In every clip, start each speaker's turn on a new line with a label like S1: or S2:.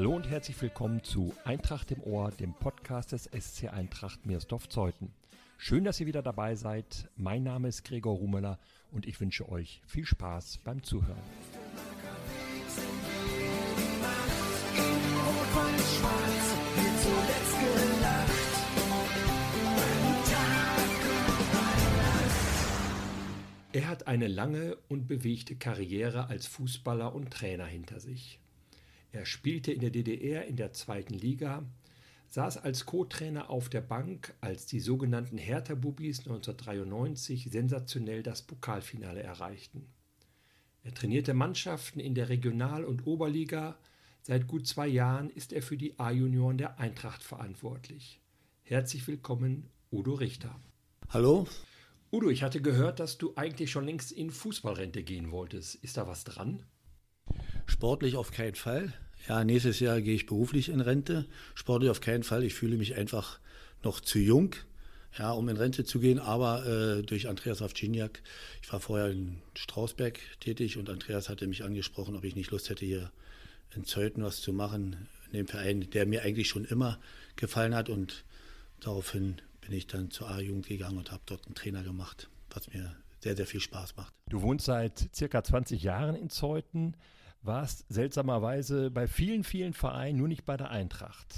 S1: Hallo und herzlich willkommen zu Eintracht im Ohr, dem Podcast des SC Eintracht Meersdorf-Zeuthen. Schön, dass ihr wieder dabei seid. Mein Name ist Gregor Rumeler und ich wünsche euch viel Spaß beim Zuhören. Er hat eine lange und bewegte Karriere als Fußballer und Trainer hinter sich. Er spielte in der DDR in der zweiten Liga, saß als Co-Trainer auf der Bank, als die sogenannten Hertha-Bubis 1993 sensationell das Pokalfinale erreichten. Er trainierte Mannschaften in der Regional- und Oberliga. Seit gut zwei Jahren ist er für die A-Junioren der Eintracht verantwortlich. Herzlich willkommen, Udo Richter.
S2: Hallo,
S1: Udo, ich hatte gehört, dass du eigentlich schon längst in Fußballrente gehen wolltest. Ist da was dran?
S2: Sportlich auf keinen Fall. Ja, nächstes Jahr gehe ich beruflich in Rente. Sportlich auf keinen Fall. Ich fühle mich einfach noch zu jung, ja, um in Rente zu gehen. Aber äh, durch Andreas Avciniak, ich war vorher in Strausberg tätig und Andreas hatte mich angesprochen, ob ich nicht Lust hätte, hier in Zeuthen was zu machen, in dem Verein, der mir eigentlich schon immer gefallen hat. Und daraufhin bin ich dann zur A-Jugend gegangen und habe dort einen Trainer gemacht, was mir sehr, sehr viel Spaß macht.
S1: Du wohnst seit circa 20 Jahren in Zeuthen, warst seltsamerweise bei vielen, vielen Vereinen, nur nicht bei der Eintracht.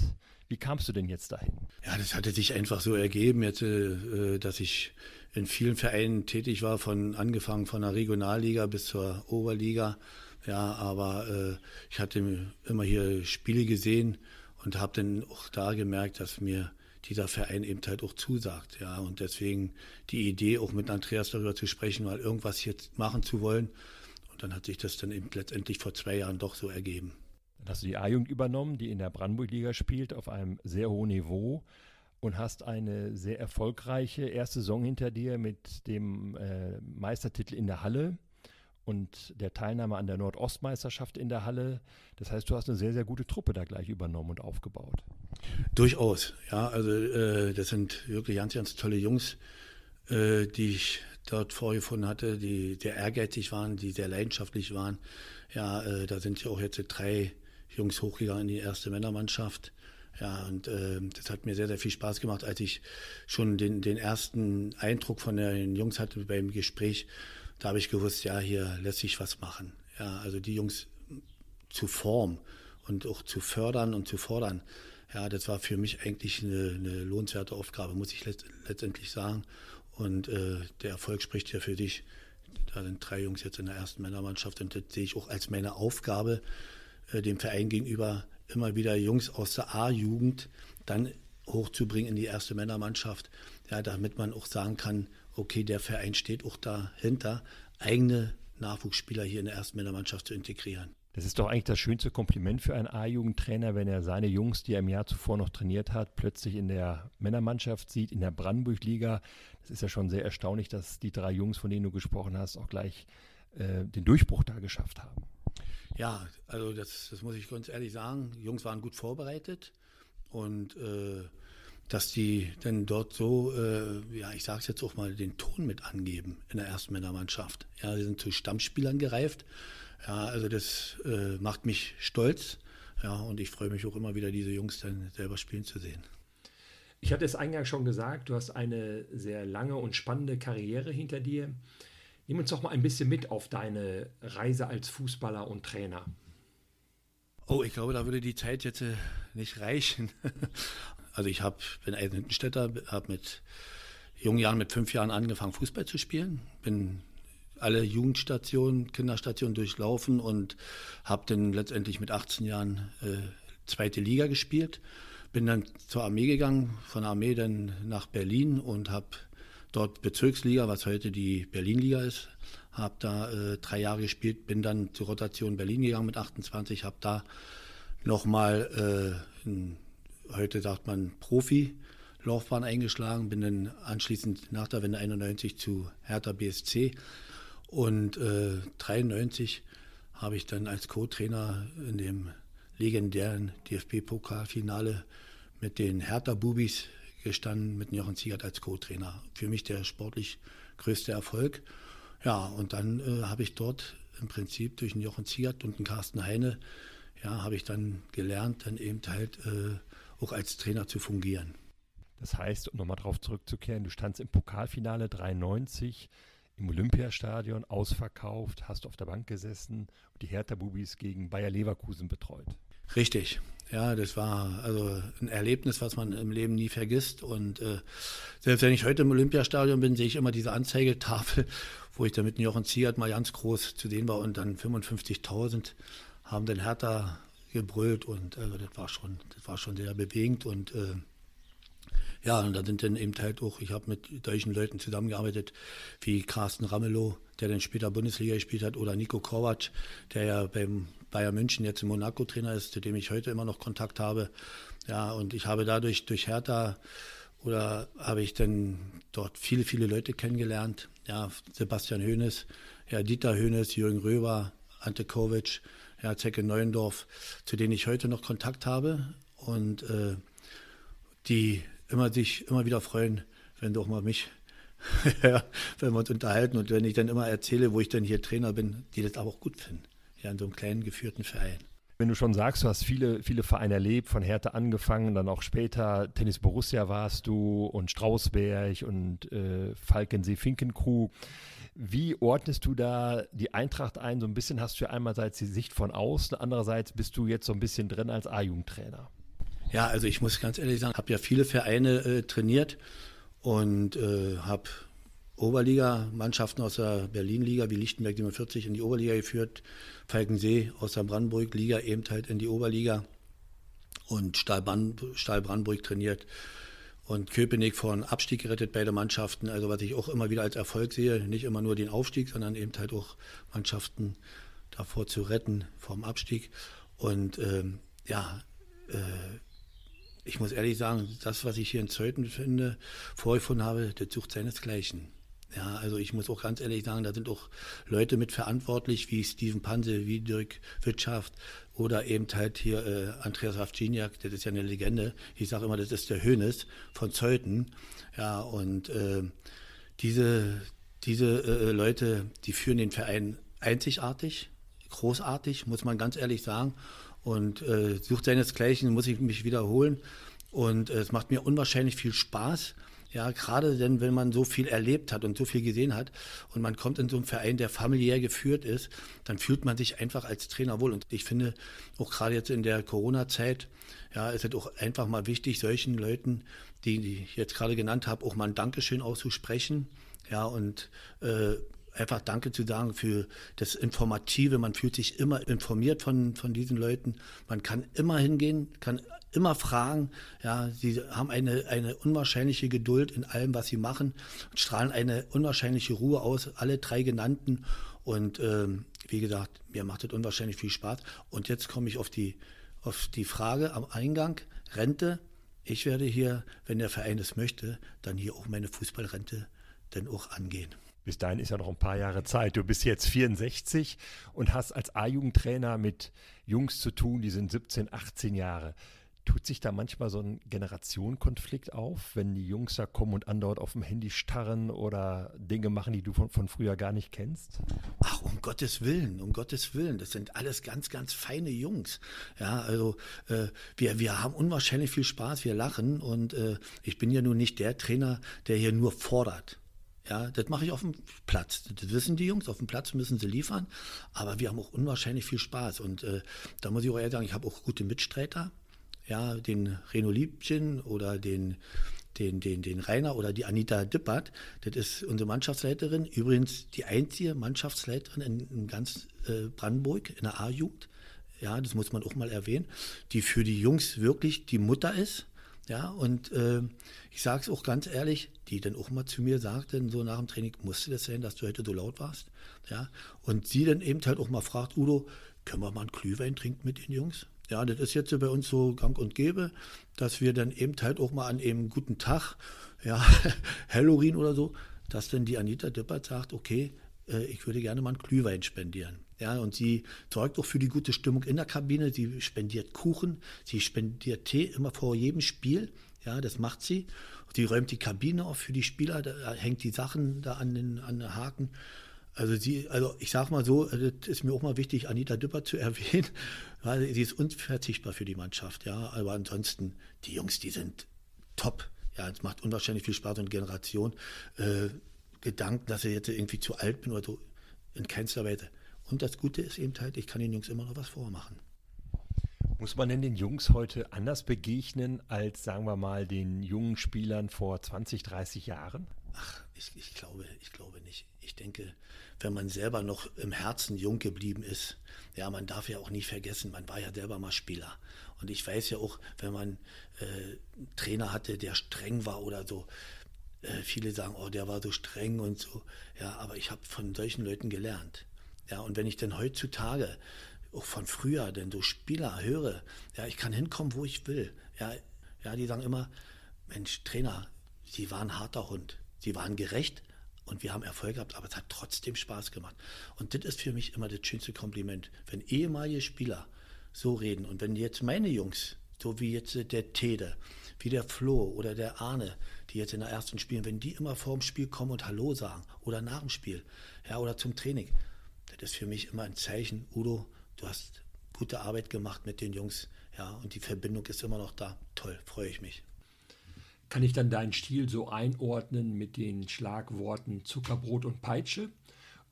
S1: Wie kamst du denn jetzt dahin?
S2: Ja, das hatte sich einfach so ergeben, jetzt, äh, dass ich in vielen Vereinen tätig war, von angefangen von der Regionalliga bis zur Oberliga. Ja, aber äh, ich hatte immer hier Spiele gesehen und habe dann auch da gemerkt, dass mir dieser Verein eben halt auch zusagt. Ja, und deswegen die Idee, auch mit Andreas darüber zu sprechen, mal irgendwas jetzt machen zu wollen. Und dann hat sich das dann eben letztendlich vor zwei Jahren doch so ergeben.
S1: Dann hast du die A-Jugend übernommen, die in der Brandenburg-Liga spielt, auf einem sehr hohen Niveau und hast eine sehr erfolgreiche erste Saison hinter dir mit dem äh, Meistertitel in der Halle und der Teilnahme an der Nordostmeisterschaft in der Halle. Das heißt, du hast eine sehr, sehr gute Truppe da gleich übernommen und aufgebaut.
S2: Durchaus, ja. Also äh, das sind wirklich ganz, ganz tolle Jungs, äh, die ich dort vorgefunden hatte, die sehr ehrgeizig waren, die sehr leidenschaftlich waren. Ja, äh, da sind ja auch jetzt drei Jungs hochgegangen in die erste Männermannschaft. Ja, und äh, das hat mir sehr, sehr viel Spaß gemacht, als ich schon den, den ersten Eindruck von den Jungs hatte beim Gespräch da habe ich gewusst, ja, hier lässt sich was machen. Ja, also die Jungs zu formen und auch zu fördern und zu fordern. Ja, das war für mich eigentlich eine, eine lohnenswerte Aufgabe, muss ich let letztendlich sagen. Und äh, der Erfolg spricht ja für dich. Da sind drei Jungs jetzt in der ersten Männermannschaft und das sehe ich auch als meine Aufgabe, äh, dem Verein gegenüber immer wieder Jungs aus der A-Jugend dann hochzubringen in die erste Männermannschaft, ja, damit man auch sagen kann, okay, der Verein steht auch dahinter, eigene Nachwuchsspieler hier in der ersten Männermannschaft zu integrieren.
S1: Das ist doch eigentlich das schönste Kompliment für einen A-Jugendtrainer, wenn er seine Jungs, die er im Jahr zuvor noch trainiert hat, plötzlich in der Männermannschaft sieht, in der Brandenburg-Liga. Das ist ja schon sehr erstaunlich, dass die drei Jungs, von denen du gesprochen hast, auch gleich äh, den Durchbruch da geschafft haben.
S2: Ja, also das, das muss ich ganz ehrlich sagen. Die Jungs waren gut vorbereitet und äh, dass die dann dort so, äh, ja, ich sage es jetzt auch mal, den Ton mit angeben in der ersten Männermannschaft. Ja, sie sind zu Stammspielern gereift. Ja, also das äh, macht mich stolz. Ja, und ich freue mich auch immer wieder, diese Jungs dann selber spielen zu sehen.
S1: Ich hatte es eingangs schon gesagt, du hast eine sehr lange und spannende Karriere hinter dir. Nimm uns doch mal ein bisschen mit auf deine Reise als Fußballer und Trainer.
S2: Oh, ich glaube, da würde die Zeit jetzt äh, nicht reichen. Also ich hab, bin Eisenhüttenstädter, habe mit jungen Jahren, mit fünf Jahren angefangen, Fußball zu spielen. Bin alle Jugendstationen, Kinderstationen durchlaufen und habe dann letztendlich mit 18 Jahren äh, zweite Liga gespielt. Bin dann zur Armee gegangen, von der Armee dann nach Berlin und habe dort Bezirksliga, was heute die Berlinliga ist, habe da äh, drei Jahre gespielt, bin dann zur Rotation Berlin gegangen mit 28, habe da nochmal äh, heute sagt man Profi-Laufbahn eingeschlagen, bin dann anschließend nach der Wende 91 zu Hertha BSC und äh, 93 habe ich dann als Co-Trainer in dem legendären DFB-Pokalfinale mit den Hertha-Bubis gestanden, mit Jochen Ziegert als Co-Trainer. Für mich der sportlich größte Erfolg. Ja, und dann äh, habe ich dort im Prinzip durch den Jochen Ziegert und den Carsten Heine ja, habe ich dann gelernt, dann eben halt äh, auch als Trainer zu fungieren.
S1: Das heißt, um nochmal darauf zurückzukehren, du standst im Pokalfinale 93 im Olympiastadion, ausverkauft, hast auf der Bank gesessen und die Hertha-Bubis gegen Bayer Leverkusen betreut.
S2: Richtig. Ja, das war also ein Erlebnis, was man im Leben nie vergisst. Und äh, selbst wenn ich heute im Olympiastadion bin, sehe ich immer diese Anzeigetafel, wo ich da mit Jochen Ziegert mal ganz groß zu sehen war und dann 55.000 haben den Hertha gebrüllt und also das war schon, das war schon sehr bewegend und äh, ja, und da sind dann eben halt auch, ich habe mit solchen Leuten zusammengearbeitet, wie Carsten Ramelow, der dann später Bundesliga gespielt hat, oder Nico Kovac, der ja beim Bayern München jetzt im Monaco-Trainer ist, zu dem ich heute immer noch Kontakt habe. Ja, und ich habe dadurch durch Hertha oder habe ich dann dort viele, viele Leute kennengelernt. Ja, Sebastian Hoeneß, ja, Dieter Hoeneß, Jürgen Röber, Ante Kovic, ja, Zecke Neuendorf, zu denen ich heute noch Kontakt habe und äh, die immer sich immer wieder freuen, wenn du auch mal mich, wenn wir uns unterhalten und wenn ich dann immer erzähle, wo ich dann hier Trainer bin, die das aber auch gut finden. Ja, in so einem kleinen geführten Verein.
S1: Wenn du schon sagst, du hast viele, viele Vereine erlebt, von Hertha angefangen, dann auch später Tennis Borussia warst du und Strausberg und äh, Falkensee Finkenkrug. Wie ordnest du da die Eintracht ein? So ein bisschen hast du ja einerseits die Sicht von außen, andererseits bist du jetzt so ein bisschen drin als A-Jugendtrainer.
S2: Ja, also ich muss ganz ehrlich sagen, habe ja viele Vereine äh, trainiert und äh, habe Oberliga-Mannschaften aus der Berlin-Liga wie Lichtenberg 47 in die Oberliga geführt, Falkensee aus der Brandenburg-Liga eben halt in die Oberliga und Stahl, Brandenburg trainiert und Köpenick vor einem Abstieg gerettet, beide Mannschaften. Also was ich auch immer wieder als Erfolg sehe, nicht immer nur den Aufstieg, sondern eben halt auch Mannschaften davor zu retten vom Abstieg. Und ähm, ja, äh, ich muss ehrlich sagen, das, was ich hier in Zeuthen finde, vorgefunden habe, das sucht seinesgleichen. Ja, also ich muss auch ganz ehrlich sagen, da sind auch Leute mit verantwortlich, wie Steven Panse, wie Dirk Wirtschaft oder eben halt hier äh, Andreas Ravciniak, das ist ja eine Legende. Ich sage immer, das ist der Hönes von Zeuthen. Ja, und äh, diese, diese äh, Leute, die führen den Verein einzigartig, großartig, muss man ganz ehrlich sagen und äh, sucht seinesgleichen, muss ich mich wiederholen. Und äh, es macht mir unwahrscheinlich viel Spaß. Ja, gerade denn, wenn man so viel erlebt hat und so viel gesehen hat und man kommt in so einen Verein, der familiär geführt ist, dann fühlt man sich einfach als Trainer wohl. Und ich finde, auch gerade jetzt in der Corona-Zeit, ja, ist es auch einfach mal wichtig, solchen Leuten, die, die ich jetzt gerade genannt habe, auch mal ein Dankeschön auszusprechen. Ja, und äh, einfach Danke zu sagen für das Informative. Man fühlt sich immer informiert von, von diesen Leuten. Man kann immer hingehen, kann immer fragen. Ja, sie haben eine, eine unwahrscheinliche Geduld in allem, was sie machen und strahlen eine unwahrscheinliche Ruhe aus, alle drei genannten. Und ähm, wie gesagt, mir macht das unwahrscheinlich viel Spaß. Und jetzt komme ich auf die, auf die Frage am Eingang, Rente. Ich werde hier, wenn der Verein es möchte, dann hier auch meine Fußballrente dann auch angehen.
S1: Bis dahin ist ja noch ein paar Jahre Zeit. Du bist jetzt 64 und hast als A-Jugendtrainer mit Jungs zu tun, die sind 17, 18 Jahre. Tut sich da manchmal so ein Generationenkonflikt auf, wenn die Jungs da kommen und andauernd auf dem Handy starren oder Dinge machen, die du von, von früher gar nicht kennst?
S2: Ach, um Gottes Willen, um Gottes Willen. Das sind alles ganz, ganz feine Jungs. Ja, also äh, wir, wir haben unwahrscheinlich viel Spaß, wir lachen und äh, ich bin ja nun nicht der Trainer, der hier nur fordert. Ja, das mache ich auf dem Platz. Das wissen die Jungs, auf dem Platz müssen sie liefern. Aber wir haben auch unwahrscheinlich viel Spaß. Und äh, da muss ich auch ehrlich sagen, ich habe auch gute Mitstreiter. Ja, den Reno Liebchen oder den, den, den, den Rainer oder die Anita Dippert. Das ist unsere Mannschaftsleiterin. Übrigens die einzige Mannschaftsleiterin in, in ganz äh, Brandenburg in der A-Jugend. Ja, das muss man auch mal erwähnen. Die für die Jungs wirklich die Mutter ist ja, und äh, ich sage es auch ganz ehrlich, die dann auch mal zu mir sagte, so nach dem Training, musste das sein, dass du heute so laut warst? Ja, und sie dann eben halt auch mal fragt, Udo, können wir mal einen Glühwein trinken mit den Jungs? Ja, das ist jetzt bei uns so gang und gäbe, dass wir dann eben halt auch mal an einem guten Tag, ja, Halloween oder so, dass dann die Anita Dippert sagt, okay, äh, ich würde gerne mal einen Glühwein spendieren. Ja, und sie sorgt auch für die gute Stimmung in der Kabine. Sie spendiert Kuchen, sie spendiert Tee immer vor jedem Spiel. Ja, das macht sie. Sie räumt die Kabine auf für die Spieler, da hängt die Sachen da an den, an den Haken. Also sie, also ich sag mal so, das ist mir auch mal wichtig, Anita Düpper zu erwähnen, weil sie ist unverzichtbar für die Mannschaft, ja. Aber ansonsten, die Jungs, die sind top. Ja, es macht unwahrscheinlich viel Spaß und Generation. Äh, Gedanken, dass ich jetzt irgendwie zu alt bin oder so, in keinster Weise. Und das Gute ist eben halt, ich kann den Jungs immer noch was vormachen.
S1: Muss man denn den Jungs heute anders begegnen als, sagen wir mal, den jungen Spielern vor 20, 30 Jahren?
S2: Ach, ich, ich, glaube, ich glaube nicht. Ich denke, wenn man selber noch im Herzen jung geblieben ist, ja, man darf ja auch nie vergessen, man war ja selber mal Spieler. Und ich weiß ja auch, wenn man äh, einen Trainer hatte, der streng war oder so, äh, viele sagen, oh, der war so streng und so. Ja, aber ich habe von solchen Leuten gelernt. Ja, und wenn ich dann heutzutage auch von früher, denn so Spieler höre, ja, ich kann hinkommen, wo ich will. Ja, ja, die sagen immer, Mensch, Trainer, Sie waren harter Hund. Sie waren gerecht und wir haben Erfolg gehabt, aber es hat trotzdem Spaß gemacht. Und das ist für mich immer das schönste Kompliment, wenn ehemalige Spieler so reden und wenn jetzt meine Jungs, so wie jetzt der Tede, wie der Flo oder der Arne, die jetzt in der ersten spielen, wenn die immer vor dem Spiel kommen und Hallo sagen oder nach dem Spiel, ja, oder zum Training, das ist für mich immer ein Zeichen, Udo, du hast gute Arbeit gemacht mit den Jungs, ja, und die Verbindung ist immer noch da. Toll, freue ich mich.
S1: Kann ich dann deinen Stil so einordnen mit den Schlagworten Zuckerbrot und Peitsche?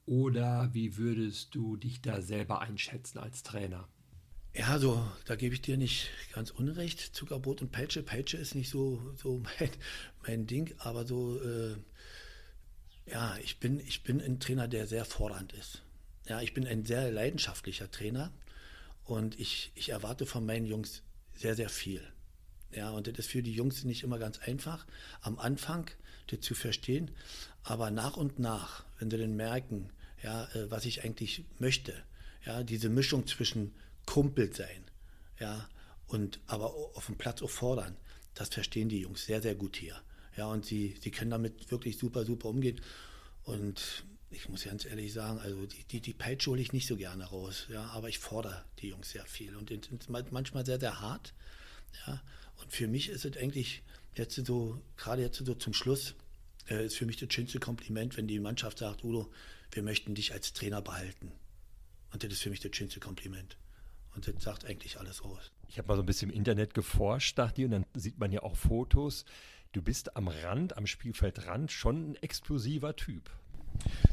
S1: Oder wie würdest du dich da selber einschätzen als Trainer?
S2: Ja, so, da gebe ich dir nicht ganz unrecht. Zuckerbrot und Peitsche. Peitsche ist nicht so, so mein, mein Ding, aber so, äh, ja, ich bin, ich bin ein Trainer, der sehr fordernd ist. Ja, ich bin ein sehr leidenschaftlicher Trainer und ich, ich erwarte von meinen Jungs sehr, sehr viel. Ja, und das ist für die Jungs nicht immer ganz einfach, am Anfang das zu verstehen, aber nach und nach, wenn sie dann merken, ja, äh, was ich eigentlich möchte, ja, diese Mischung zwischen Kumpel sein, ja, und aber auf dem Platz auch fordern. Das verstehen die Jungs sehr, sehr gut hier. Ja, und sie, sie können damit wirklich super, super umgehen. Und ich muss ganz ehrlich sagen, also die, die, die Peitsche hole ich nicht so gerne raus, ja, aber ich fordere die Jungs sehr viel und manchmal sehr, sehr hart. Ja. Und für mich ist es eigentlich jetzt so, gerade jetzt so zum Schluss, äh, ist für mich das schönste Kompliment, wenn die Mannschaft sagt, Udo, wir möchten dich als Trainer behalten. Und das ist für mich das schönste Kompliment. Und das sagt eigentlich alles aus.
S1: Ich habe mal so ein bisschen im Internet geforscht nach dir und dann sieht man ja auch Fotos. Du bist am Rand, am Spielfeldrand schon ein explosiver Typ.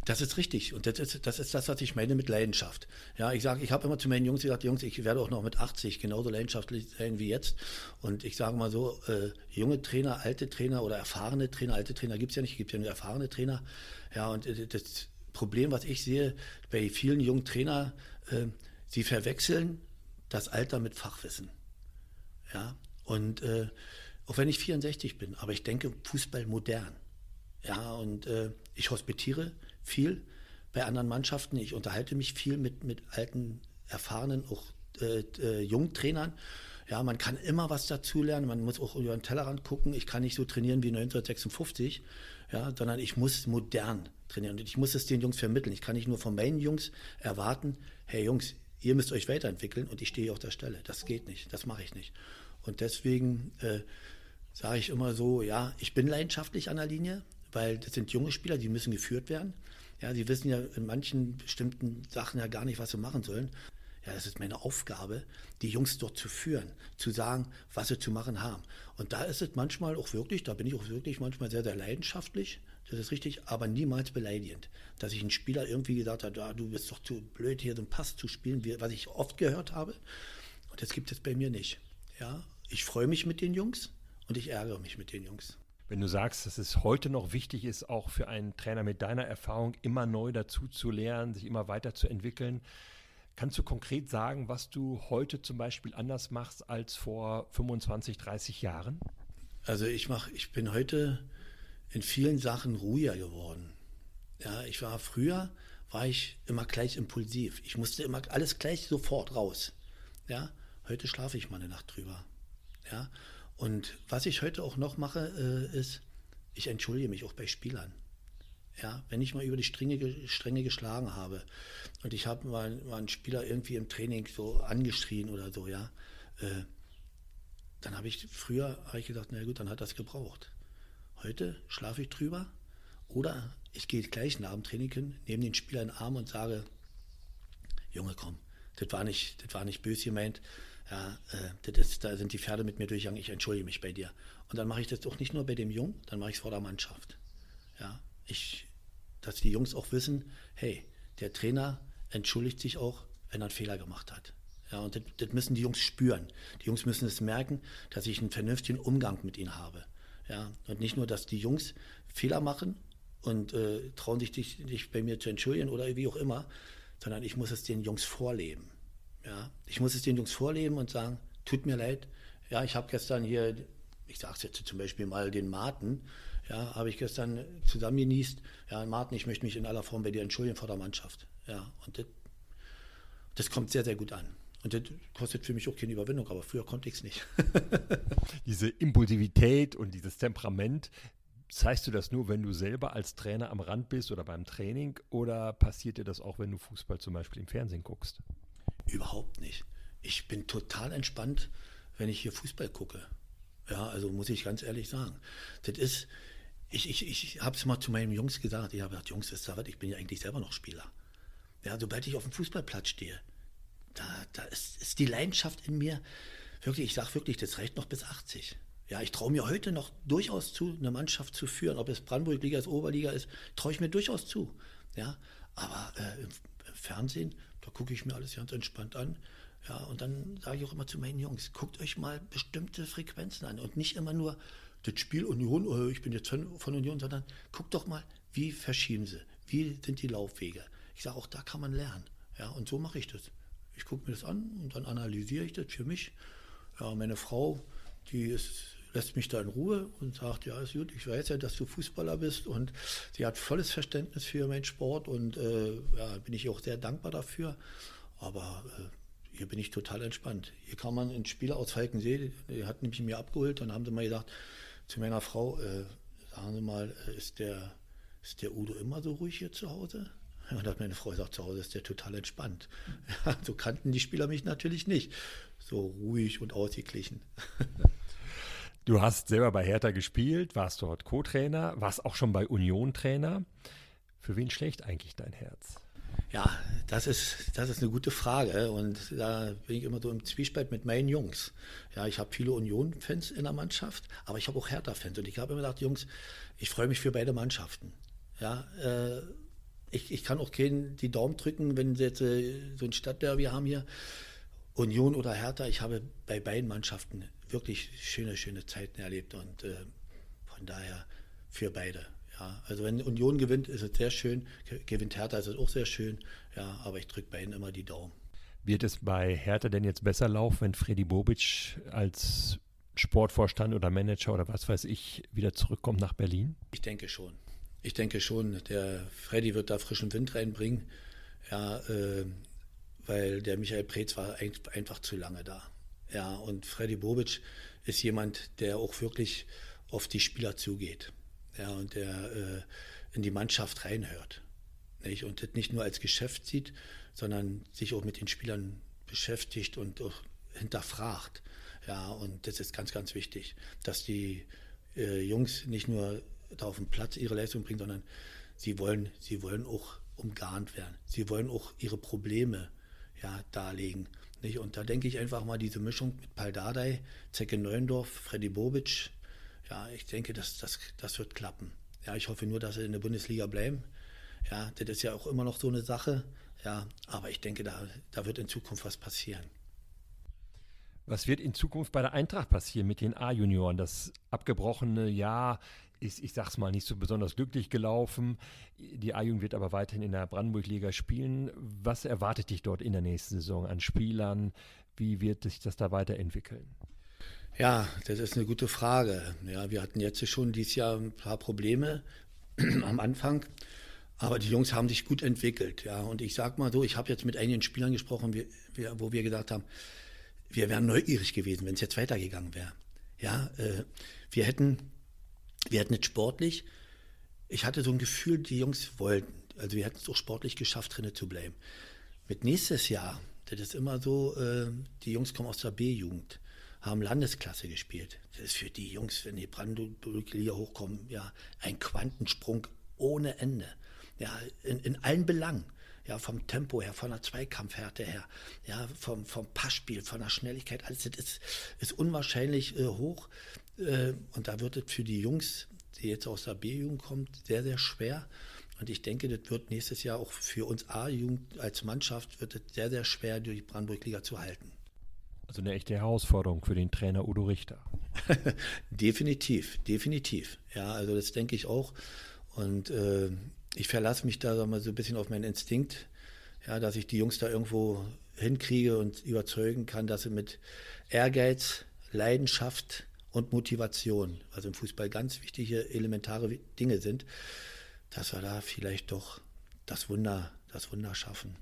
S2: Das ist richtig und das ist, das ist das, was ich meine mit Leidenschaft. Ja, ich sage, ich habe immer zu meinen Jungs gesagt, Jungs, ich werde auch noch mit 80 genauso leidenschaftlich sein wie jetzt. Und ich sage mal so, äh, junge Trainer, alte Trainer oder erfahrene Trainer, alte Trainer gibt es ja nicht, es gibt ja nur erfahrene Trainer. Ja, und äh, das Problem, was ich sehe bei vielen jungen Trainern, äh, sie verwechseln das Alter mit Fachwissen. Ja, und äh, auch wenn ich 64 bin, aber ich denke Fußball modern. Ja, und äh, ich hospitiere viel bei anderen Mannschaften. Ich unterhalte mich viel mit, mit alten, erfahrenen, auch äh, äh, Jungtrainern. Ja, man kann immer was dazulernen. Man muss auch über den Tellerrand gucken. Ich kann nicht so trainieren wie 1956, ja, sondern ich muss modern trainieren. Und ich muss es den Jungs vermitteln. Ich kann nicht nur von meinen Jungs erwarten, hey Jungs, ihr müsst euch weiterentwickeln und ich stehe auf der Stelle. Das geht nicht, das mache ich nicht. Und deswegen äh, sage ich immer so, ja, ich bin leidenschaftlich an der Linie, weil das sind junge Spieler, die müssen geführt werden. Ja, die wissen ja in manchen bestimmten Sachen ja gar nicht, was sie machen sollen. Ja, das ist meine Aufgabe, die Jungs dort zu führen, zu sagen, was sie zu machen haben. Und da ist es manchmal auch wirklich, da bin ich auch wirklich manchmal sehr, sehr leidenschaftlich, das ist richtig, aber niemals beleidigend. Dass ich einen Spieler irgendwie gesagt habe, ah, du bist doch zu blöd, hier so einen Pass zu spielen, was ich oft gehört habe. Und das gibt es bei mir nicht. Ja, ich freue mich mit den Jungs und ich ärgere mich mit den Jungs.
S1: Wenn du sagst, dass es heute noch wichtig ist, auch für einen Trainer mit deiner Erfahrung immer neu dazu zu lernen, sich immer weiterzuentwickeln, kannst du konkret sagen, was du heute zum Beispiel anders machst als vor 25, 30 Jahren?
S2: Also ich mache, ich bin heute in vielen Sachen ruhiger geworden. Ja, ich war früher, war ich immer gleich impulsiv. Ich musste immer alles gleich sofort raus. Ja, heute schlafe ich mal eine Nacht drüber. Ja, und was ich heute auch noch mache, äh, ist, ich entschuldige mich auch bei Spielern. Ja, wenn ich mal über die Stränge, Stränge geschlagen habe und ich habe mal, mal einen Spieler irgendwie im Training so angeschrien oder so, ja, äh, dann habe ich früher habe ich gedacht, na gut, dann hat das gebraucht. Heute schlafe ich drüber Oder ich gehe gleich nach dem Training hin, nehme den Spieler in den Arm und sage, Junge, komm, das war nicht, das war nicht böse gemeint. Ja, äh, das ist, da sind die Pferde mit mir durchgegangen, ich entschuldige mich bei dir. Und dann mache ich das auch nicht nur bei dem Jungen, dann mache ich es vor der Mannschaft. Ja, ich, dass die Jungs auch wissen, hey, der Trainer entschuldigt sich auch, wenn er einen Fehler gemacht hat. Ja, und das, das müssen die Jungs spüren. Die Jungs müssen es merken, dass ich einen vernünftigen Umgang mit ihnen habe. Ja, und nicht nur, dass die Jungs Fehler machen und äh, trauen sich nicht, nicht bei mir zu entschuldigen oder wie auch immer, sondern ich muss es den Jungs vorleben. Ja, ich muss es den Jungs vorleben und sagen, tut mir leid. Ja, ich habe gestern hier, ich sage es jetzt zum Beispiel mal den Martin, ja, habe ich gestern zusammengenießt. Ja, Martin, ich möchte mich in aller Form bei dir entschuldigen vor der Mannschaft. Ja, und das, das kommt sehr, sehr gut an. Und das kostet für mich auch keine Überwindung, aber früher konnte ich es nicht.
S1: Diese Impulsivität und dieses Temperament, zeigst du das nur, wenn du selber als Trainer am Rand bist oder beim Training oder passiert dir das auch, wenn du Fußball zum Beispiel im Fernsehen guckst?
S2: Überhaupt nicht. Ich bin total entspannt, wenn ich hier Fußball gucke. Ja, also muss ich ganz ehrlich sagen. Das ist, ich, ich, ich habe es mal zu meinen Jungs gesagt. Ich habe gesagt, Jungs, das ist was, ich bin ja eigentlich selber noch Spieler. Ja, sobald ich auf dem Fußballplatz stehe, da, da ist, ist die Leidenschaft in mir wirklich, ich sage wirklich, das reicht noch bis 80. Ja, ich traue mir heute noch durchaus zu, eine Mannschaft zu führen. Ob es Brandenburg-Liga ist, Oberliga ist, traue ich mir durchaus zu. Ja, aber äh, im, Fernsehen, da gucke ich mir alles ganz entspannt an. Ja, und dann sage ich auch immer zu meinen Jungs, guckt euch mal bestimmte Frequenzen an und nicht immer nur das Spiel Union, oh, ich bin jetzt von, von Union, sondern guckt doch mal, wie verschieben sie, wie sind die Laufwege. Ich sage, auch da kann man lernen. Ja, und so mache ich das. Ich gucke mir das an und dann analysiere ich das für mich. Ja, meine Frau, die ist, lässt mich da in Ruhe und sagt, ja, ist gut, ich weiß ja, dass du Fußballer bist und sie hat volles Verständnis für meinen Sport und äh, ja, bin ich auch sehr dankbar dafür. Aber äh, hier bin ich total entspannt. Hier kann man einen Spieler aus Falkensee, der hat nämlich mir abgeholt und haben sie mal gesagt zu meiner Frau, äh, sagen Sie mal, äh, ist der, ist der Udo immer so ruhig hier zu Hause? Und hat meine Frau gesagt, zu Hause ist der total entspannt. Ja, so kannten die Spieler mich natürlich nicht. So ruhig und ausgeglichen.
S1: Du hast selber bei Hertha gespielt, warst dort Co-Trainer, warst auch schon bei Union Trainer. Für wen schlägt eigentlich dein Herz?
S2: Ja, das ist, das ist eine gute Frage. Und da bin ich immer so im Zwiespalt mit meinen Jungs. Ja, ich habe viele Union-Fans in der Mannschaft, aber ich habe auch Hertha-Fans. Und ich habe immer gedacht, Jungs, ich freue mich für beide Mannschaften. Ja, äh, ich, ich kann auch keinen die Daumen drücken, wenn sie jetzt äh, so ein Stadtderby haben hier, Union oder Hertha. Ich habe bei beiden Mannschaften wirklich schöne, schöne Zeiten erlebt und äh, von daher für beide. Ja, also wenn Union gewinnt, ist es sehr schön. Gewinnt Hertha, ist es auch sehr schön. Ja, aber ich drücke bei ihnen immer die Daumen.
S1: Wird es bei Hertha denn jetzt besser laufen, wenn Freddy Bobic als Sportvorstand oder Manager oder was weiß ich wieder zurückkommt nach Berlin?
S2: Ich denke schon. Ich denke schon, der Freddy wird da frischen Wind reinbringen. Ja, äh, weil der Michael Preetz war einfach zu lange da. Ja, und Freddy Bobic ist jemand, der auch wirklich auf die Spieler zugeht. Ja, und der äh, in die Mannschaft reinhört. Nicht? Und das nicht nur als Geschäft sieht, sondern sich auch mit den Spielern beschäftigt und auch hinterfragt. Ja, und das ist ganz, ganz wichtig, dass die äh, Jungs nicht nur da auf dem Platz ihre Leistung bringen, sondern sie wollen, sie wollen auch umgarnt werden. Sie wollen auch ihre Probleme ja, darlegen. Nicht? Und da denke ich einfach mal, diese Mischung mit Paul Dardai, Zecke Neuendorf, Freddy Bobic, ja, ich denke, das, das, das wird klappen. Ja, ich hoffe nur, dass sie in der Bundesliga bleiben. Ja, das ist ja auch immer noch so eine Sache. Ja, aber ich denke, da, da wird in Zukunft was passieren.
S1: Was wird in Zukunft bei der Eintracht passieren mit den A-Junioren? Das abgebrochene Jahr ist, ich sag's mal, nicht so besonders glücklich gelaufen. Die A-Jugend wird aber weiterhin in der Brandenburg-Liga spielen. Was erwartet dich dort in der nächsten Saison an Spielern? Wie wird sich das da weiterentwickeln?
S2: Ja, das ist eine gute Frage. Ja, wir hatten jetzt schon dieses Jahr ein paar Probleme am Anfang, aber die Jungs haben sich gut entwickelt. Ja, und ich sag mal so, ich habe jetzt mit einigen Spielern gesprochen, wo wir gesagt haben, wir wären neugierig gewesen, wenn es jetzt weitergegangen wäre. Ja, äh, wir hätten wir hatten es sportlich. Ich hatte so ein Gefühl, die Jungs wollten. Also wir hätten es auch sportlich geschafft, drinnen zu bleiben. Mit nächstes Jahr, das ist immer so, äh, die Jungs kommen aus der B-Jugend, haben Landesklasse gespielt. Das ist für die Jungs, wenn die Brandenburg-Liga hochkommen, ja, ein Quantensprung ohne Ende. Ja, in, in allen Belangen. Ja, vom Tempo her, von der Zweikampfhärte her, ja, vom, vom Passspiel, von der Schnelligkeit, alles das ist, ist unwahrscheinlich äh, hoch. Äh, und da wird es für die Jungs, die jetzt aus der B-Jugend kommt, sehr, sehr schwer. Und ich denke, das wird nächstes Jahr auch für uns A-Jugend als Mannschaft wird es sehr, sehr schwer, durch die Brandenburg-Liga zu halten.
S1: Also eine echte Herausforderung für den Trainer Udo Richter.
S2: definitiv, definitiv. Ja, also das denke ich auch. Und äh, ich verlasse mich da mal so ein bisschen auf meinen Instinkt, ja, dass ich die Jungs da irgendwo hinkriege und überzeugen kann, dass sie mit Ehrgeiz, Leidenschaft und Motivation, was im Fußball ganz wichtige, elementare Dinge sind, dass wir da vielleicht doch das Wunder, das Wunder schaffen.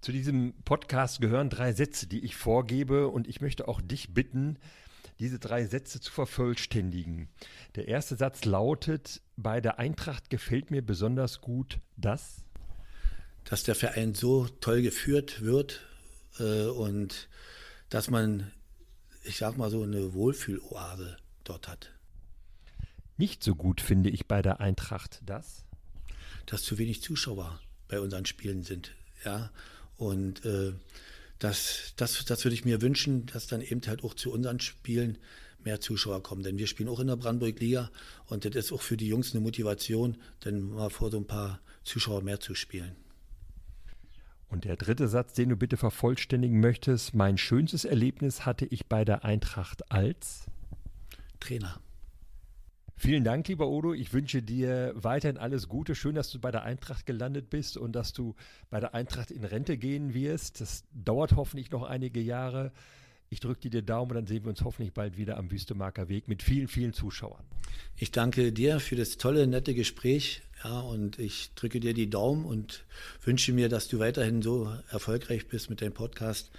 S1: Zu diesem Podcast gehören drei Sätze, die ich vorgebe und ich möchte auch dich bitten, diese drei Sätze zu vervollständigen. Der erste Satz lautet, bei der Eintracht gefällt mir besonders gut das,
S2: dass der Verein so toll geführt wird äh, und dass man, ich sag mal so, eine Wohlfühloase dort hat.
S1: Nicht so gut finde ich bei der Eintracht das,
S2: dass zu wenig Zuschauer bei unseren Spielen sind. Ja, und äh, das, das, das würde ich mir wünschen, dass dann eben halt auch zu unseren Spielen mehr Zuschauer kommen. Denn wir spielen auch in der Brandenburg-Liga und das ist auch für die Jungs eine Motivation, dann mal vor so ein paar Zuschauer mehr zu spielen.
S1: Und der dritte Satz, den du bitte vervollständigen möchtest, mein schönstes Erlebnis hatte ich bei der Eintracht als
S2: Trainer.
S1: Vielen Dank, lieber Odo. Ich wünsche dir weiterhin alles Gute. Schön, dass du bei der Eintracht gelandet bist und dass du bei der Eintracht in Rente gehen wirst. Das dauert hoffentlich noch einige Jahre. Ich drücke dir den Daumen und dann sehen wir uns hoffentlich bald wieder am Wüstemarker Weg mit vielen, vielen Zuschauern.
S2: Ich danke dir für das tolle, nette Gespräch. Ja, und ich drücke dir die Daumen und wünsche mir, dass du weiterhin so erfolgreich bist mit deinem Podcast.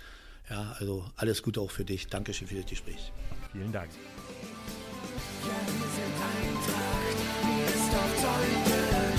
S2: Ja, also alles Gute auch für dich. Dankeschön für das Gespräch.
S1: Vielen Dank.
S3: Ja, wir sind Eintracht, mir ist auf Zeuge.